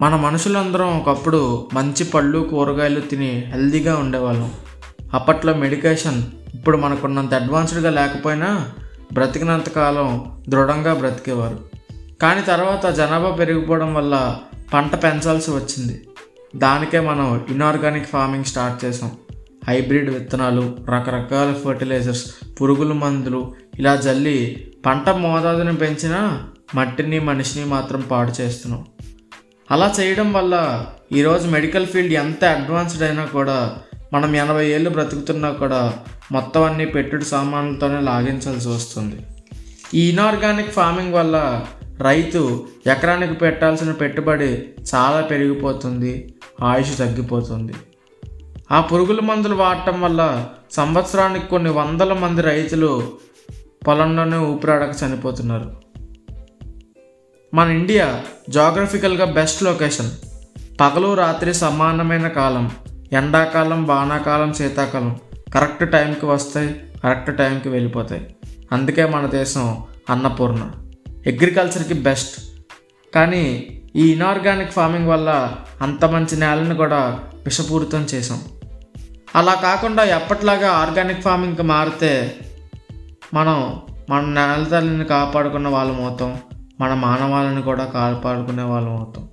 మన మనుషులందరం ఒకప్పుడు మంచి పళ్ళు కూరగాయలు తిని హెల్తీగా ఉండేవాళ్ళం. అప్పట్లో మెడికేషన్ ఇప్పుడు మనకున్నంత అడ్వాన్స్డ్గా లేకపోయినా బ్రతికినంత కాలం దృఢంగా బ్రతికేవారు. కానీ తర్వాత జనాభా పెరిగిపోవడం వల్ల పంట పెంచాల్సి వచ్చింది. దానికే మనం ఇన్ఆర్గానిక్ ఫార్మింగ్ స్టార్ట్ చేసాం హైబ్రిడ్ విత్తనాలు రకరకాల ఫర్టిలైజర్స్ పురుగుల మందులు ఇలా జల్లి పంట మోతాదుని పెంచినా మట్టిని మనిషిని మాత్రం పాడు చేస్తున్నాం. అలా చేయడం వల్ల ఈరోజు మెడికల్ ఫీల్డ్ ఎంత అడ్వాన్స్డ్ అయినా కూడా మనం ఎనభై ఏళ్ళు బ్రతుకుతున్నా కూడా మొత్తం అన్ని పెట్టుడు సామాన్లతోనే లాగించాల్సి వస్తుంది. ఈ ఇనార్గానిక్ ఫార్మింగ్ వల్ల రైతు ఎకరానికి పెట్టాల్సిన పెట్టుబడి చాలా పెరిగిపోతుంది ఆయుష్ తగ్గిపోతుంది. ఆ పురుగుల మందులు వాడటం వల్ల సంవత్సరానికి కొన్ని వందల మంది రైతులు పొలంలోనే ఊపిరాడక చనిపోతున్నారు. మన ఇండియా జాగ్రఫికల్గా బెస్ట్ లొకేషన్ పగలు రాత్రి సమానమైన కాలం ఎండాకాలం వానాకాలం శీతాకాలం కరెక్ట్ టైంకి వస్తాయి కరెక్ట్ టైంకి వెళ్ళిపోతాయి. అందుకే మన దేశం అన్నపూర్ణ. అగ్రికల్చర్కి బెస్ట్ కానీ ఈ ఇన్ఆర్గానిక్ ఫార్మింగ్ వల్ల అంత మంచి నేలను కూడా విషపూరితం చేసాం అలా కాకుండా ఎప్పట్లాగా ఆర్గానిక్ ఫార్మింగ్కి మారితే మనం మన నేల తల్లిని కాపాడుకున్న వాళ్ళం అవుతాం. మన మానవాలను కూడా కాపాడుకునే వాళ్ళం అవుతాం.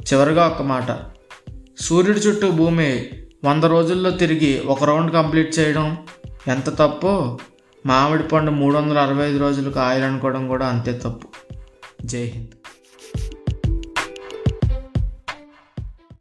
చివరిగా ఒక మాట. సూర్యుడి చుట్టూ భూమి వంద రోజుల్లో తిరిగి ఒక రౌండ్ కంప్లీట్ చేయడం ఎంత తప్పో మామిడి పండు మూడు వందల అరవై ఐదు రోజులు కాయాలనుకోవడం అనుకోవడం కూడా అంతే తప్పు. జై హింద్.